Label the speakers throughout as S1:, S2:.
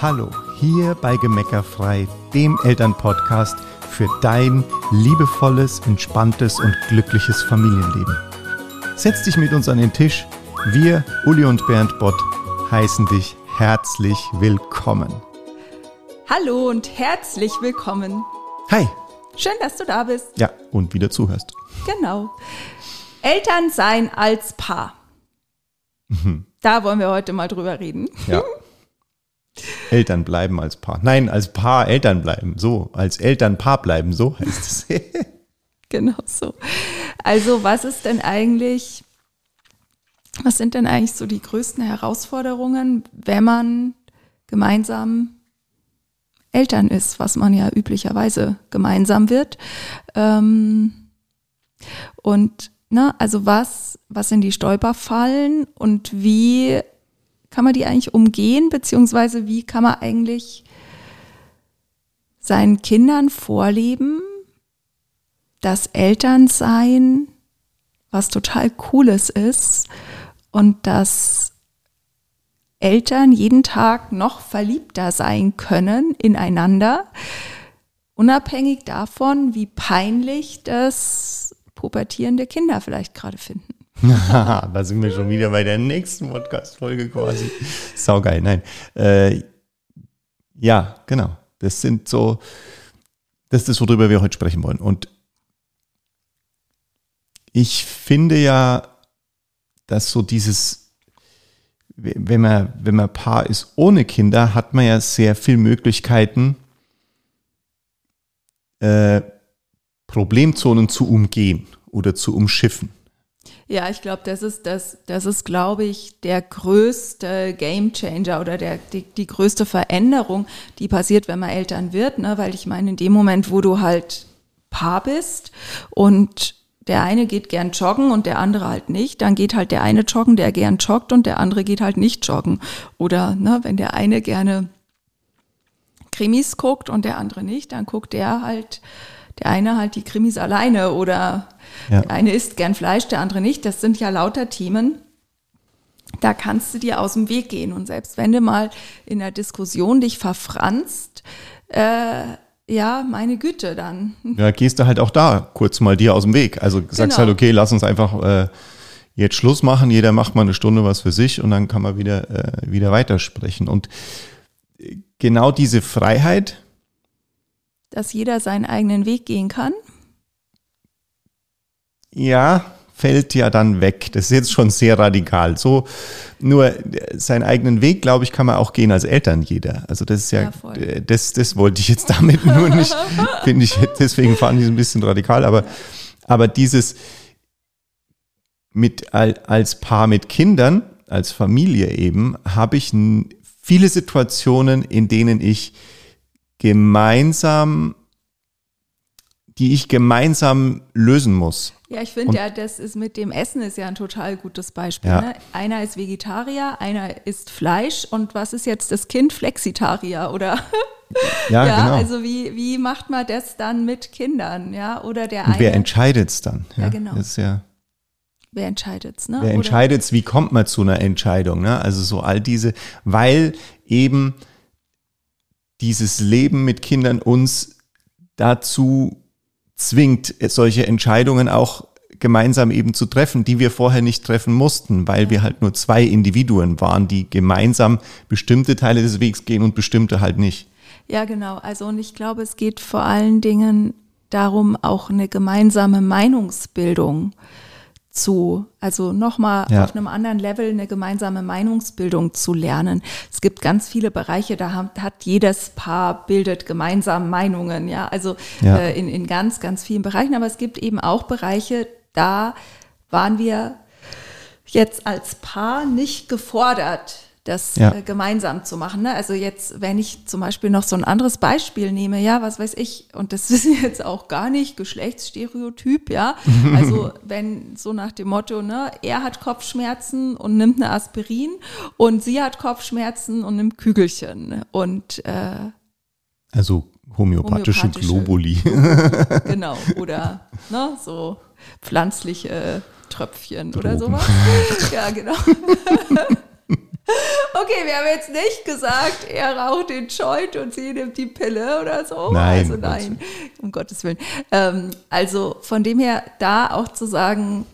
S1: Hallo, hier bei Gemeckerfrei, dem Elternpodcast für dein liebevolles, entspanntes und glückliches Familienleben. Setz dich mit uns an den Tisch. Wir, Uli und Bernd Bott, heißen dich herzlich willkommen.
S2: Hallo und herzlich willkommen.
S1: Hi.
S2: Schön, dass du da bist.
S1: Ja, und wieder zuhörst.
S2: Genau. Eltern sein als Paar. Mhm. Da wollen wir heute mal drüber reden.
S1: Ja. Eltern bleiben als Paar. Nein, als Paar Eltern bleiben. So, als Elternpaar bleiben. So heißt es.
S2: genau so. Also, was ist denn eigentlich, was sind denn eigentlich so die größten Herausforderungen, wenn man gemeinsam Eltern ist, was man ja üblicherweise gemeinsam wird? Ähm, und, na, also was, was sind die Stolperfallen und wie kann man die eigentlich umgehen, beziehungsweise wie kann man eigentlich seinen Kindern vorleben, dass Elternsein was total Cooles ist und dass Eltern jeden Tag noch verliebter sein können ineinander, unabhängig davon, wie peinlich das pubertierende Kinder vielleicht gerade finden.
S1: da sind wir schon wieder bei der nächsten Podcast-Folge quasi. Saugeil, nein. Äh, ja, genau. Das sind so, das ist das, worüber wir heute sprechen wollen. Und ich finde ja, dass so dieses, wenn man, wenn man Paar ist ohne Kinder, hat man ja sehr viele Möglichkeiten, äh, Problemzonen zu umgehen oder zu umschiffen.
S2: Ja, ich glaube, das ist das, das ist, glaube ich, der größte Gamechanger oder der, die, die größte Veränderung, die passiert, wenn man Eltern wird, ne? Weil ich meine, in dem Moment, wo du halt Paar bist und der eine geht gern joggen und der andere halt nicht, dann geht halt der eine joggen, der gern joggt und der andere geht halt nicht joggen. Oder ne, wenn der eine gerne Krimis guckt und der andere nicht, dann guckt der halt der eine halt die Krimis alleine oder ja. der eine isst gern Fleisch, der andere nicht. Das sind ja lauter Themen. Da kannst du dir aus dem Weg gehen. Und selbst wenn du mal in der Diskussion dich verfranst, äh, ja, meine Güte, dann.
S1: Ja, gehst du halt auch da kurz mal dir aus dem Weg. Also sagst genau. halt, okay, lass uns einfach äh, jetzt Schluss machen. Jeder macht mal eine Stunde was für sich und dann kann man wieder, äh, wieder weitersprechen. Und genau diese Freiheit,
S2: dass jeder seinen eigenen Weg gehen kann?
S1: Ja, fällt ja dann weg. Das ist jetzt schon sehr radikal. So, nur seinen eigenen Weg, glaube ich, kann man auch gehen als Eltern jeder. Also das ist ja, ja das, das wollte ich jetzt damit nur nicht, finde ich, deswegen fand ich es ein bisschen radikal, aber, aber dieses mit als Paar mit Kindern, als Familie eben, habe ich viele Situationen, in denen ich gemeinsam, die ich gemeinsam lösen muss.
S2: Ja, ich finde ja, das ist mit dem Essen ist ja ein total gutes Beispiel. Ja. Ne? Einer ist Vegetarier, einer isst Fleisch und was ist jetzt das Kind Flexitarier oder?
S1: Ja, ja genau.
S2: Also wie, wie macht man das dann mit Kindern, ja? Oder der
S1: und eine. Wer entscheidet es dann?
S2: Ja, ja genau.
S1: Ist ja
S2: Wer entscheidet es, ne?
S1: Wer entscheidet es, wie kommt man zu einer Entscheidung, ne? Also so all diese, weil eben dieses Leben mit Kindern uns dazu zwingt, solche Entscheidungen auch gemeinsam eben zu treffen, die wir vorher nicht treffen mussten, weil wir halt nur zwei Individuen waren, die gemeinsam bestimmte Teile des Wegs gehen und bestimmte halt nicht.
S2: Ja, genau. Also und ich glaube, es geht vor allen Dingen darum, auch eine gemeinsame Meinungsbildung äh, zu, also nochmal ja. auf einem anderen Level eine gemeinsame Meinungsbildung zu lernen. Es gibt ganz viele Bereiche, da hat, hat jedes Paar bildet gemeinsam Meinungen, ja, also ja. Äh, in, in ganz, ganz vielen Bereichen. Aber es gibt eben auch Bereiche, da waren wir jetzt als Paar nicht gefordert, das ja. äh, gemeinsam zu machen. Ne? Also jetzt, wenn ich zum Beispiel noch so ein anderes Beispiel nehme, ja, was weiß ich, und das ist jetzt auch gar nicht Geschlechtsstereotyp, ja. Also wenn so nach dem Motto, ne, er hat Kopfschmerzen und nimmt eine Aspirin und sie hat Kopfschmerzen und nimmt Kügelchen. Und äh,
S1: also homöopathische, homöopathische Globuli.
S2: genau, oder ne, so pflanzliche Tröpfchen Drogen. oder sowas. ja, genau. Okay, wir haben jetzt nicht gesagt, er raucht den Joint und sie nimmt die Pille oder so.
S1: Nein.
S2: Also nein, um Gottes Willen. Ähm, also von dem her, da auch zu sagen,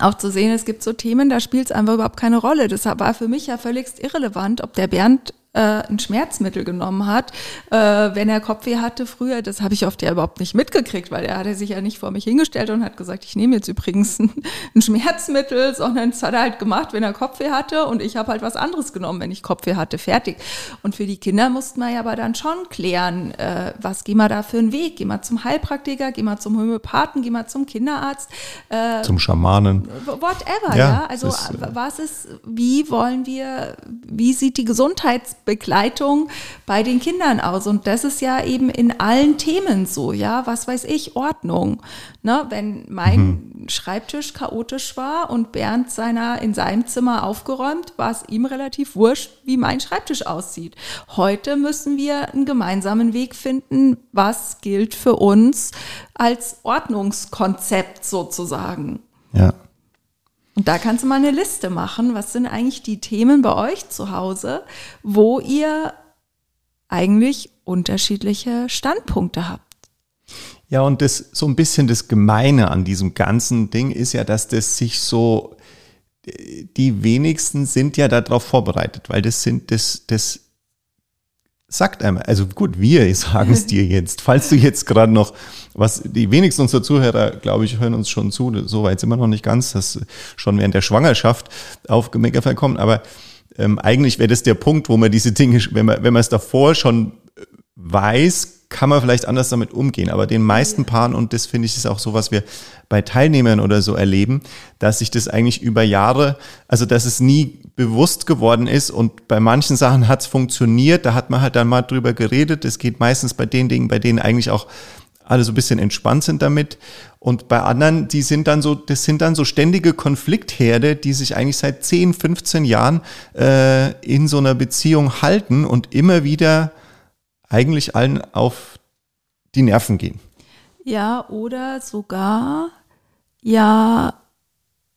S2: auch zu sehen, es gibt so Themen, da spielt es einfach überhaupt keine Rolle. Das war für mich ja völlig irrelevant, ob der Bernd äh, ein Schmerzmittel genommen hat, äh, wenn er Kopfweh hatte früher. Das habe ich oft ja überhaupt nicht mitgekriegt, weil er hatte sich ja nicht vor mich hingestellt und hat gesagt, ich nehme jetzt übrigens ein, ein Schmerzmittel, sondern das hat er halt gemacht, wenn er Kopfweh hatte und ich habe halt was anderes genommen, wenn ich Kopfweh hatte, fertig. Und für die Kinder mussten wir ja aber dann schon klären, äh, was gehen wir da für einen Weg? Gehen wir zum Heilpraktiker, gehen wir zum Homöopathen, gehen wir zum Kinderarzt.
S1: Äh, zum Schamanen.
S2: Whatever, ja. ja? Also ist, äh, was ist, wie wollen wir, wie sieht die Gesundheits Begleitung bei den Kindern aus. Und das ist ja eben in allen Themen so, ja, was weiß ich, Ordnung. Ne? Wenn mein mhm. Schreibtisch chaotisch war und Bernd seiner in seinem Zimmer aufgeräumt, war es ihm relativ wurscht, wie mein Schreibtisch aussieht. Heute müssen wir einen gemeinsamen Weg finden, was gilt für uns als Ordnungskonzept sozusagen.
S1: Ja.
S2: Und da kannst du mal eine Liste machen. Was sind eigentlich die Themen bei euch zu Hause, wo ihr eigentlich unterschiedliche Standpunkte habt?
S1: Ja, und das so ein bisschen das Gemeine an diesem ganzen Ding ist ja, dass das sich so, die wenigsten sind ja darauf vorbereitet, weil das sind, das, das sagt einmal, also gut, wir sagen es dir jetzt, falls du jetzt gerade noch, was die wenigsten unserer Zuhörer, glaube ich, hören uns schon zu, so weit sind wir noch nicht ganz, das schon während der Schwangerschaft auf Gemecker kommt, aber ähm, eigentlich wäre das der Punkt, wo man diese Dinge, wenn man, wenn man es davor schon weiß, kann man vielleicht anders damit umgehen. Aber den meisten Paaren, und das finde ich ist auch so, was wir bei Teilnehmern oder so erleben, dass sich das eigentlich über Jahre, also dass es nie bewusst geworden ist und bei manchen Sachen hat es funktioniert, da hat man halt dann mal drüber geredet. Es geht meistens bei den Dingen, bei denen eigentlich auch alle so ein bisschen entspannt sind damit. Und bei anderen, die sind dann so, das sind dann so ständige Konfliktherde, die sich eigentlich seit 10, 15 Jahren äh, in so einer Beziehung halten und immer wieder eigentlich allen auf die Nerven gehen.
S2: Ja, oder sogar ja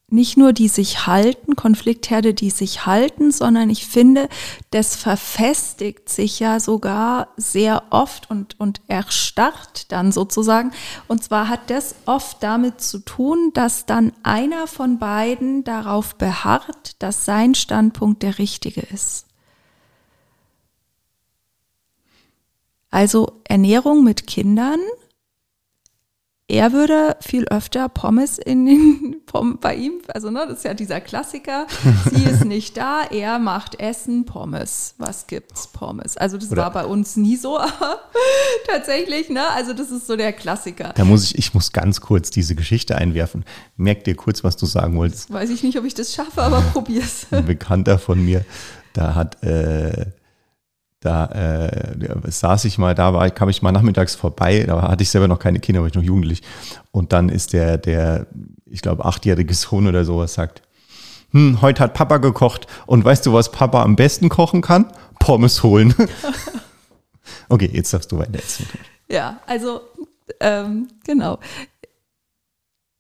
S2: nicht nur die sich halten, Konfliktherde, die sich halten, sondern ich finde, das verfestigt sich ja sogar sehr oft und, und erstarrt dann sozusagen. Und zwar hat das oft damit zu tun, dass dann einer von beiden darauf beharrt, dass sein Standpunkt der richtige ist. Also Ernährung mit Kindern er würde viel öfter Pommes in den Pom bei ihm, also ne, das ist ja dieser Klassiker. Sie ist nicht da, er macht Essen, Pommes. Was gibt's? Pommes. Also das Oder war bei uns nie so tatsächlich, ne? Also das ist so der Klassiker.
S1: Da muss ich, ich muss ganz kurz diese Geschichte einwerfen. Merk dir kurz, was du sagen wolltest.
S2: Weiß ich nicht, ob ich das schaffe, aber probier's.
S1: Ein Bekannter von mir, da hat äh, da äh, saß ich mal, da war, kam ich mal nachmittags vorbei, da hatte ich selber noch keine Kinder, war ich noch jugendlich. Und dann ist der, der, ich glaube, achtjährige Sohn oder sowas sagt, hm, heute hat Papa gekocht und weißt du, was Papa am besten kochen kann? Pommes holen. okay, jetzt darfst du weiter erzählen.
S2: Ja, also ähm, genau.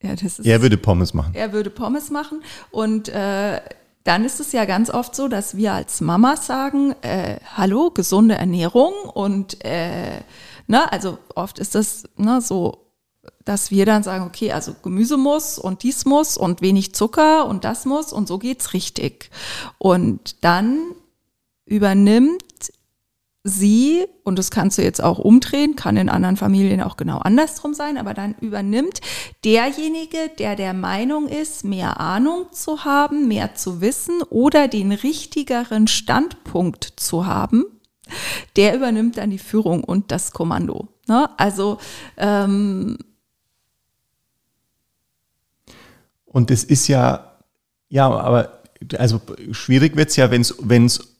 S1: Ja, das ist, er würde Pommes machen.
S2: Er würde Pommes machen und äh, dann ist es ja ganz oft so, dass wir als Mamas sagen, äh, hallo, gesunde Ernährung und äh, ne, also oft ist das ne, so, dass wir dann sagen, okay, also Gemüse muss und dies muss und wenig Zucker und das muss und so geht's richtig. Und dann übernimmt sie, und das kannst du jetzt auch umdrehen, kann in anderen Familien auch genau andersrum sein, aber dann übernimmt derjenige, der der Meinung ist, mehr Ahnung zu haben, mehr zu wissen oder den richtigeren Standpunkt zu haben, der übernimmt dann die Führung und das Kommando. Ne? Also ähm,
S1: und es ist ja, ja, aber also schwierig wird es ja, wenn es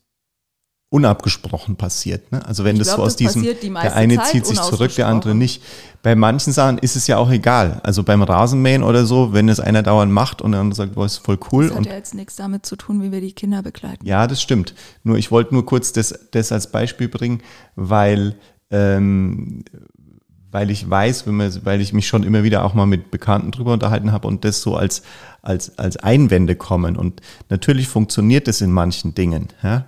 S1: unabgesprochen passiert. Ne? Also wenn ich das glaub, so aus diesem, die der eine Zeit zieht sich zurück, der andere nicht. Bei manchen Sachen ist es ja auch egal. Also beim Rasenmähen oder so, wenn es einer dauernd macht und der andere sagt, boah, ist voll cool.
S2: Das hat ja jetzt nichts damit zu tun, wie wir die Kinder begleiten.
S1: Ja, das stimmt. Nur ich wollte nur kurz das, das als Beispiel bringen, weil, ähm, weil ich weiß, man, weil ich mich schon immer wieder auch mal mit Bekannten drüber unterhalten habe und das so als, als, als Einwände kommen. Und natürlich funktioniert das in manchen Dingen. Ja?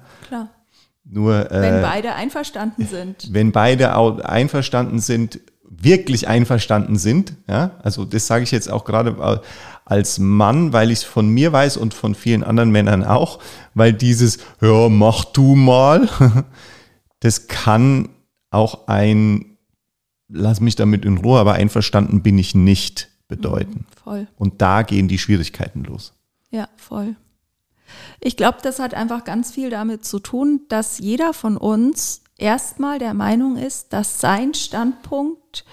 S1: Nur,
S2: äh, wenn beide einverstanden sind.
S1: Wenn beide auch einverstanden sind, wirklich einverstanden sind, ja, also das sage ich jetzt auch gerade als Mann, weil ich es von mir weiß und von vielen anderen Männern auch, weil dieses, ja, mach du mal, das kann auch ein, lass mich damit in Ruhe, aber einverstanden bin ich nicht bedeuten.
S2: Mhm, voll.
S1: Und da gehen die Schwierigkeiten los.
S2: Ja, voll. Ich glaube, das hat einfach ganz viel damit zu tun, dass jeder von uns erstmal der Meinung ist, dass sein Standpunkt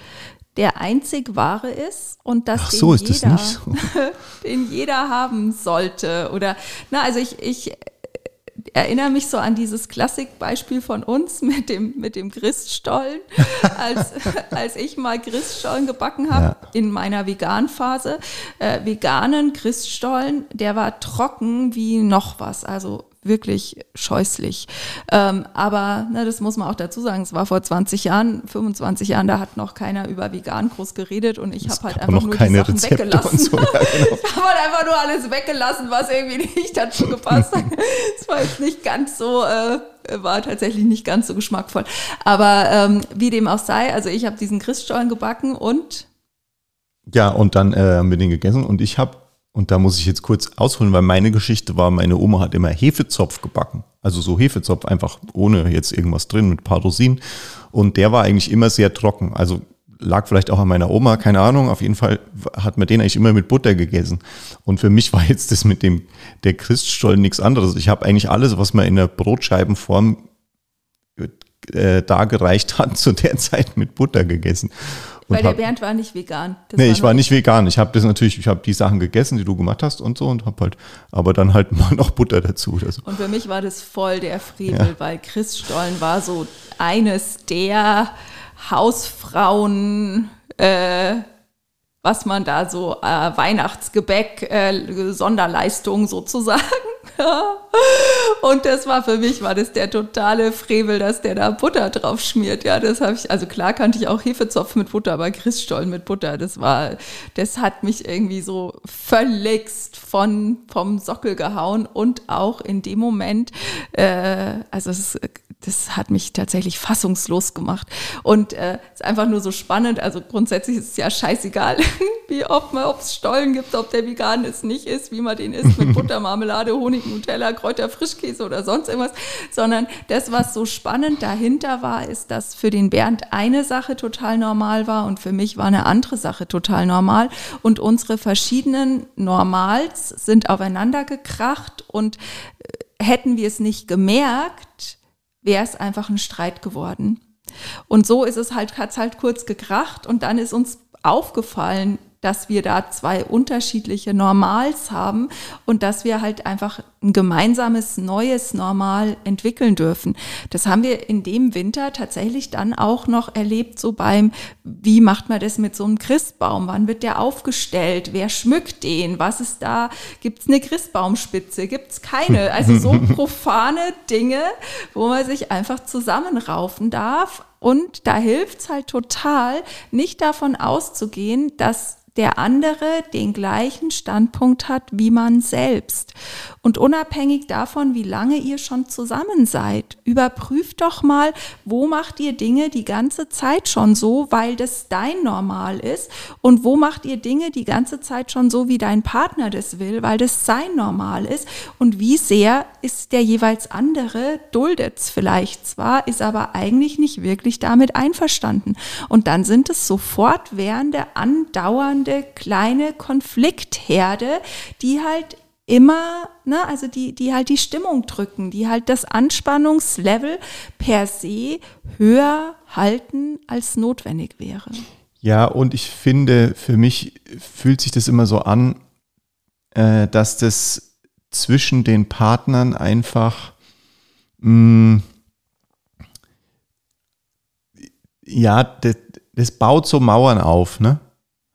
S2: der einzig wahre ist und dass
S1: Ach so,
S2: den,
S1: jeder,
S2: so. den jeder haben sollte. Oder na, also ich, ich erinnere mich so an dieses Klassikbeispiel von uns mit dem, mit dem Christstollen, als, als ich mal Christstollen gebacken habe ja. in meiner Veganphase. Äh, veganen Christstollen, der war trocken wie noch was. Also wirklich scheußlich. Ähm, aber ne, das muss man auch dazu sagen, es war vor 20 Jahren, 25 Jahren, da hat noch keiner über vegan groß geredet und ich habe halt einfach nur die Sachen Rezepte weggelassen. So, ja, genau. ich habe halt einfach nur alles weggelassen, was irgendwie nicht dazu gepasst hat. Es war jetzt nicht ganz so, äh, war tatsächlich nicht ganz so geschmackvoll. Aber ähm, wie dem auch sei, also ich habe diesen Christstollen gebacken und
S1: ja, und dann äh, haben wir den gegessen und ich habe und da muss ich jetzt kurz ausholen, weil meine Geschichte war, meine Oma hat immer Hefezopf gebacken. Also so Hefezopf einfach ohne jetzt irgendwas drin mit ein. Und der war eigentlich immer sehr trocken. Also lag vielleicht auch an meiner Oma, keine Ahnung. Auf jeden Fall hat man den eigentlich immer mit Butter gegessen. Und für mich war jetzt das mit dem der Christstollen nichts anderes. Ich habe eigentlich alles, was man in der Brotscheibenform äh, dargereicht hat, zu der Zeit mit Butter gegessen.
S2: Weil der Bernd war nicht vegan.
S1: Das nee, war ich war nicht vegan. Ich habe das natürlich, ich habe die Sachen gegessen, die du gemacht hast und so und habe halt, aber dann halt mal noch Butter dazu.
S2: Also. Und für mich war das voll der Frevel, ja. weil Christstollen war so eines der Hausfrauen, äh, was man da so äh, Weihnachtsgebäck, äh, Sonderleistung sozusagen Und das war für mich, war das der totale Frevel, dass der da Butter drauf schmiert. Ja, das habe ich, also klar kannte ich auch Hefezopf mit Butter, aber Christstollen mit Butter, das war, das hat mich irgendwie so völligst von, vom Sockel gehauen und auch in dem Moment, äh, also es das hat mich tatsächlich fassungslos gemacht. Und äh, ist einfach nur so spannend. Also grundsätzlich ist es ja scheißegal, wie ob man, ob es Stollen gibt, ob der vegan ist, nicht ist, wie man den isst mit Butter, Marmelade, Honig, Nutella, Kräuter, Frischkäse oder sonst irgendwas. Sondern das, was so spannend dahinter war, ist, dass für den Bernd eine Sache total normal war und für mich war eine andere Sache total normal. Und unsere verschiedenen Normals sind aufeinander gekracht und äh, hätten wir es nicht gemerkt, wäre es einfach ein Streit geworden. Und so ist es halt, hat es halt kurz gekracht und dann ist uns aufgefallen, dass wir da zwei unterschiedliche Normals haben und dass wir halt einfach ein gemeinsames neues Normal entwickeln dürfen. Das haben wir in dem Winter tatsächlich dann auch noch erlebt, so beim, wie macht man das mit so einem Christbaum? Wann wird der aufgestellt? Wer schmückt den? Was ist da? Gibt es eine Christbaumspitze? Gibt es keine? Also so profane Dinge, wo man sich einfach zusammenraufen darf. Und da hilft es halt total, nicht davon auszugehen, dass der andere den gleichen Standpunkt hat wie man selbst. Und unabhängig davon, wie lange ihr schon zusammen seid, überprüft doch mal, wo macht ihr Dinge die ganze Zeit schon so, weil das dein Normal ist und wo macht ihr Dinge die ganze Zeit schon so, wie dein Partner das will, weil das sein Normal ist und wie sehr ist der jeweils andere, duldet es vielleicht zwar, ist aber eigentlich nicht wirklich damit einverstanden. Und dann sind es sofort währende, andauernde dauernde kleine Konfliktherde, die halt immer, ne, also die, die halt die Stimmung drücken, die halt das Anspannungslevel per se höher halten, als notwendig wäre.
S1: Ja, und ich finde, für mich fühlt sich das immer so an, äh, dass das zwischen den Partnern einfach mh, mm, ja, das, das baut so Mauern auf, ne?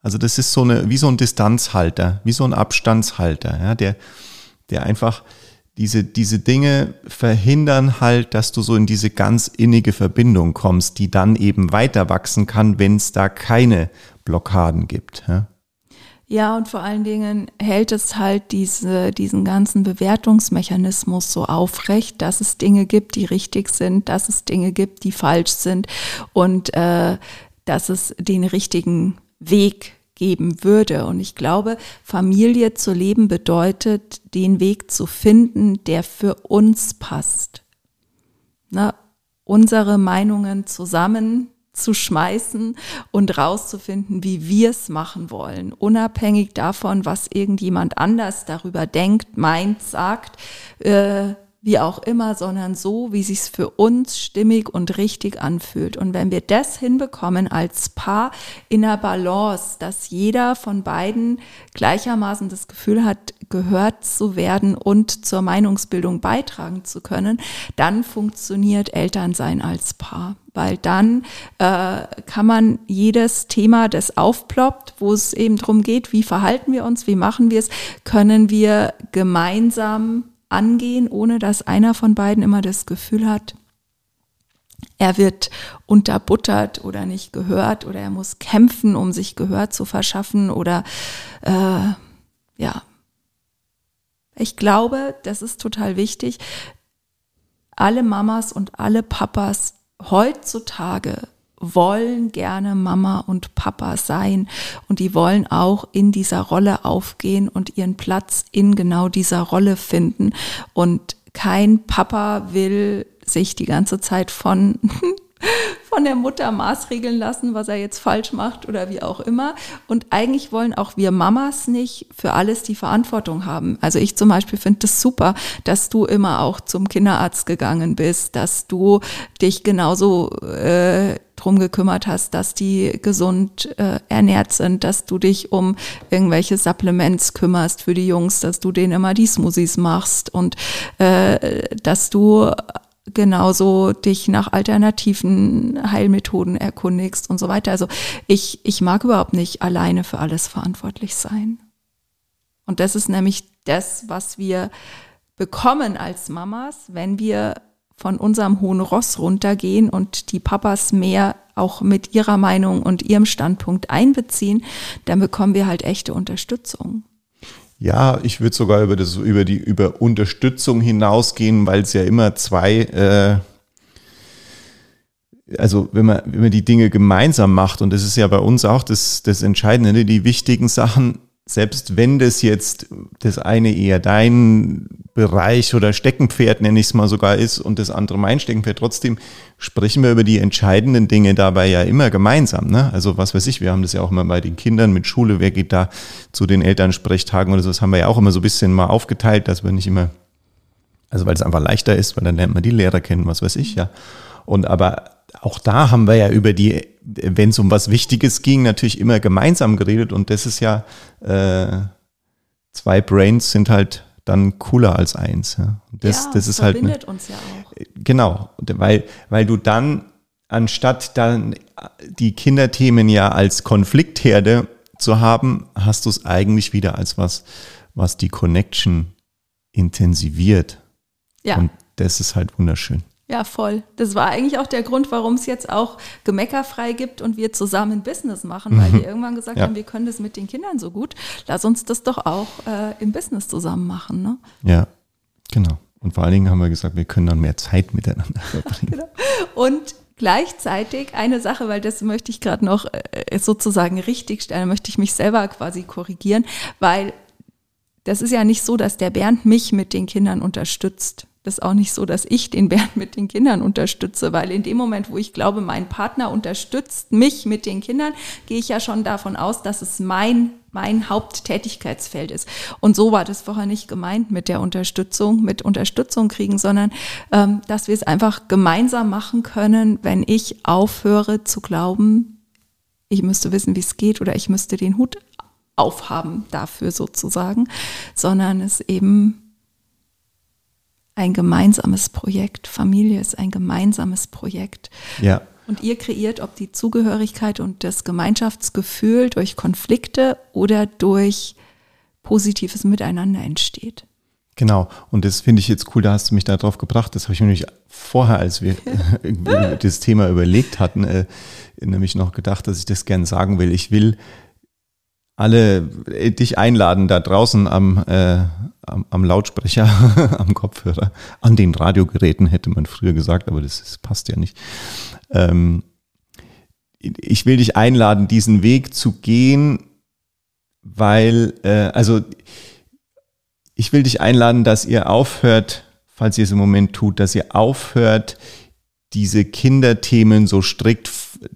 S1: Also das ist so eine, wie so ein Distanzhalter, wie so ein Abstandshalter, ja, der, der einfach diese, diese Dinge verhindern halt, dass du so in diese ganz innige Verbindung kommst, die dann eben weiter wachsen kann, wenn es da keine Blockaden gibt. Ja?
S2: Ja, und vor allen Dingen hält es halt diese, diesen ganzen Bewertungsmechanismus so aufrecht, dass es Dinge gibt, die richtig sind, dass es Dinge gibt, die falsch sind und äh, dass es den richtigen Weg geben würde. Und ich glaube, Familie zu leben bedeutet, den Weg zu finden, der für uns passt. Na, unsere Meinungen zusammen zu schmeißen und rauszufinden, wie wir es machen wollen, unabhängig davon, was irgendjemand anders darüber denkt, meint, sagt. Äh, wie auch immer, sondern so, wie sich's für uns stimmig und richtig anfühlt. Und wenn wir das hinbekommen als Paar in der Balance, dass jeder von beiden gleichermaßen das Gefühl hat, gehört zu werden und zur Meinungsbildung beitragen zu können, dann funktioniert Elternsein als Paar. Weil dann äh, kann man jedes Thema, das aufploppt, wo es eben darum geht, wie verhalten wir uns, wie machen wir es, können wir gemeinsam angehen, ohne dass einer von beiden immer das Gefühl hat, er wird unterbuttert oder nicht gehört oder er muss kämpfen, um sich Gehör zu verschaffen oder äh, ja. Ich glaube, das ist total wichtig. Alle Mamas und alle Papas heutzutage wollen gerne Mama und Papa sein und die wollen auch in dieser Rolle aufgehen und ihren Platz in genau dieser Rolle finden. Und kein Papa will sich die ganze Zeit von von der Mutter maßregeln lassen, was er jetzt falsch macht oder wie auch immer. Und eigentlich wollen auch wir Mamas nicht für alles die Verantwortung haben. Also ich zum Beispiel finde es das super, dass du immer auch zum Kinderarzt gegangen bist, dass du dich genauso äh, drum gekümmert hast, dass die gesund äh, ernährt sind, dass du dich um irgendwelche Supplements kümmerst für die Jungs, dass du denen immer die Smoothies machst und äh, dass du genauso dich nach alternativen Heilmethoden erkundigst und so weiter. Also ich, ich mag überhaupt nicht alleine für alles verantwortlich sein. Und das ist nämlich das, was wir bekommen als Mamas, wenn wir von unserem hohen Ross runtergehen und die Papas mehr auch mit ihrer Meinung und ihrem Standpunkt einbeziehen, dann bekommen wir halt echte Unterstützung.
S1: Ja, ich würde sogar über das über die über Unterstützung hinausgehen, weil es ja immer zwei äh, also wenn man, wenn man die Dinge gemeinsam macht, und das ist ja bei uns auch das, das Entscheidende, ne, die wichtigen Sachen selbst wenn das jetzt das eine eher dein Bereich oder Steckenpferd, nenne ich es mal sogar ist, und das andere mein Steckenpferd, trotzdem sprechen wir über die entscheidenden Dinge dabei ja immer gemeinsam. Ne? Also was weiß ich, wir haben das ja auch immer bei den Kindern mit Schule, wer geht da zu den Elternsprechtagen oder so, das haben wir ja auch immer so ein bisschen mal aufgeteilt, dass wir nicht immer, also weil es einfach leichter ist, weil dann lernt man die Lehrer kennen, was weiß ich, ja. Und aber auch da haben wir ja über die wenn es um was Wichtiges ging, natürlich immer gemeinsam geredet und das ist ja, äh, zwei Brains sind halt dann cooler als eins. Ja. Das, ja, das ist halt verbindet
S2: halt, uns ja auch.
S1: Genau, weil, weil du dann, anstatt dann die Kinderthemen ja als Konfliktherde zu haben, hast du es eigentlich wieder als was, was die Connection intensiviert. Ja. Und das ist halt wunderschön.
S2: Ja, voll. Das war eigentlich auch der Grund, warum es jetzt auch gemeckerfrei gibt und wir zusammen Business machen, weil wir mhm. irgendwann gesagt ja. haben, wir können das mit den Kindern so gut. Lass uns das doch auch äh, im Business zusammen machen. Ne?
S1: Ja, genau. Und vor allen Dingen haben wir gesagt, wir können dann mehr Zeit miteinander verbringen. genau.
S2: Und gleichzeitig eine Sache, weil das möchte ich gerade noch äh, sozusagen richtig stellen, möchte ich mich selber quasi korrigieren, weil das ist ja nicht so, dass der Bernd mich mit den Kindern unterstützt das auch nicht so, dass ich den Bernd mit den Kindern unterstütze, weil in dem Moment, wo ich glaube, mein Partner unterstützt mich mit den Kindern, gehe ich ja schon davon aus, dass es mein mein Haupttätigkeitsfeld ist. Und so war das vorher nicht gemeint mit der Unterstützung, mit Unterstützung kriegen, sondern ähm, dass wir es einfach gemeinsam machen können, wenn ich aufhöre zu glauben, ich müsste wissen, wie es geht oder ich müsste den Hut aufhaben dafür sozusagen, sondern es eben ein gemeinsames Projekt. Familie ist ein gemeinsames Projekt.
S1: Ja.
S2: Und ihr kreiert, ob die Zugehörigkeit und das Gemeinschaftsgefühl durch Konflikte oder durch positives Miteinander entsteht.
S1: Genau, und das finde ich jetzt cool, da hast du mich darauf gebracht. Das habe ich mir nämlich vorher, als wir das Thema überlegt hatten, äh, nämlich noch gedacht, dass ich das gern sagen will. Ich will alle äh, dich einladen, da draußen am, äh, am, am, Lautsprecher, am Kopfhörer, an den Radiogeräten, hätte man früher gesagt, aber das, das passt ja nicht. Ähm, ich will dich einladen, diesen Weg zu gehen, weil, äh, also ich will dich einladen, dass ihr aufhört, falls ihr es im Moment tut, dass ihr aufhört, diese Kinderthemen so strikt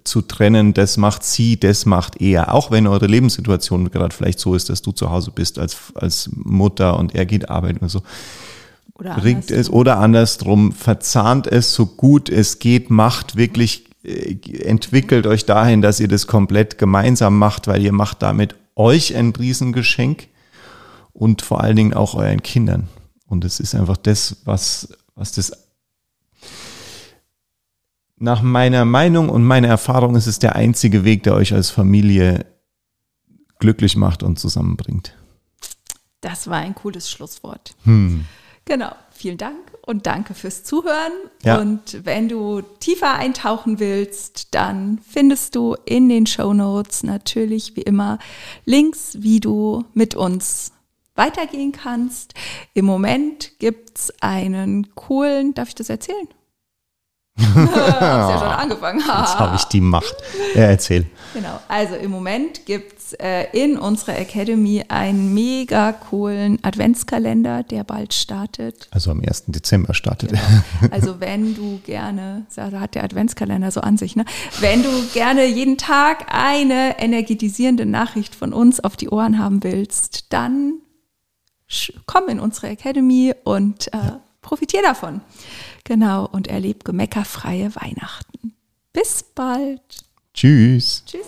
S1: zu trennen, das macht sie, das macht er. Auch wenn eure Lebenssituation gerade vielleicht so ist, dass du zu Hause bist als, als Mutter und er geht arbeiten und so. Oder bringt es oder andersrum, verzahnt es so gut es geht, macht wirklich, äh, entwickelt euch dahin, dass ihr das komplett gemeinsam macht, weil ihr macht damit euch ein Riesengeschenk und vor allen Dingen auch euren Kindern. Und es ist einfach das, was, was das nach meiner Meinung und meiner Erfahrung ist es der einzige Weg, der euch als Familie glücklich macht und zusammenbringt.
S2: Das war ein cooles Schlusswort. Hm. Genau. Vielen Dank und danke fürs Zuhören. Ja. Und wenn du tiefer eintauchen willst, dann findest du in den Show Notes natürlich wie immer Links, wie du mit uns weitergehen kannst. Im Moment gibt es einen coolen, darf ich das erzählen?
S1: Hab's ja schon angefangen. Jetzt habe ich die Macht. Ja, erzähl.
S2: Genau. Also im Moment gibt es äh, in unserer Academy einen mega coolen Adventskalender, der bald startet.
S1: Also am 1. Dezember startet genau.
S2: er. Also wenn du gerne, da hat der Adventskalender so an sich, ne? Wenn du gerne jeden Tag eine energetisierende Nachricht von uns auf die Ohren haben willst, dann komm in unsere Academy und äh, profitier davon. Genau, und erlebt gemeckerfreie Weihnachten. Bis bald.
S1: Tschüss. Tschüss.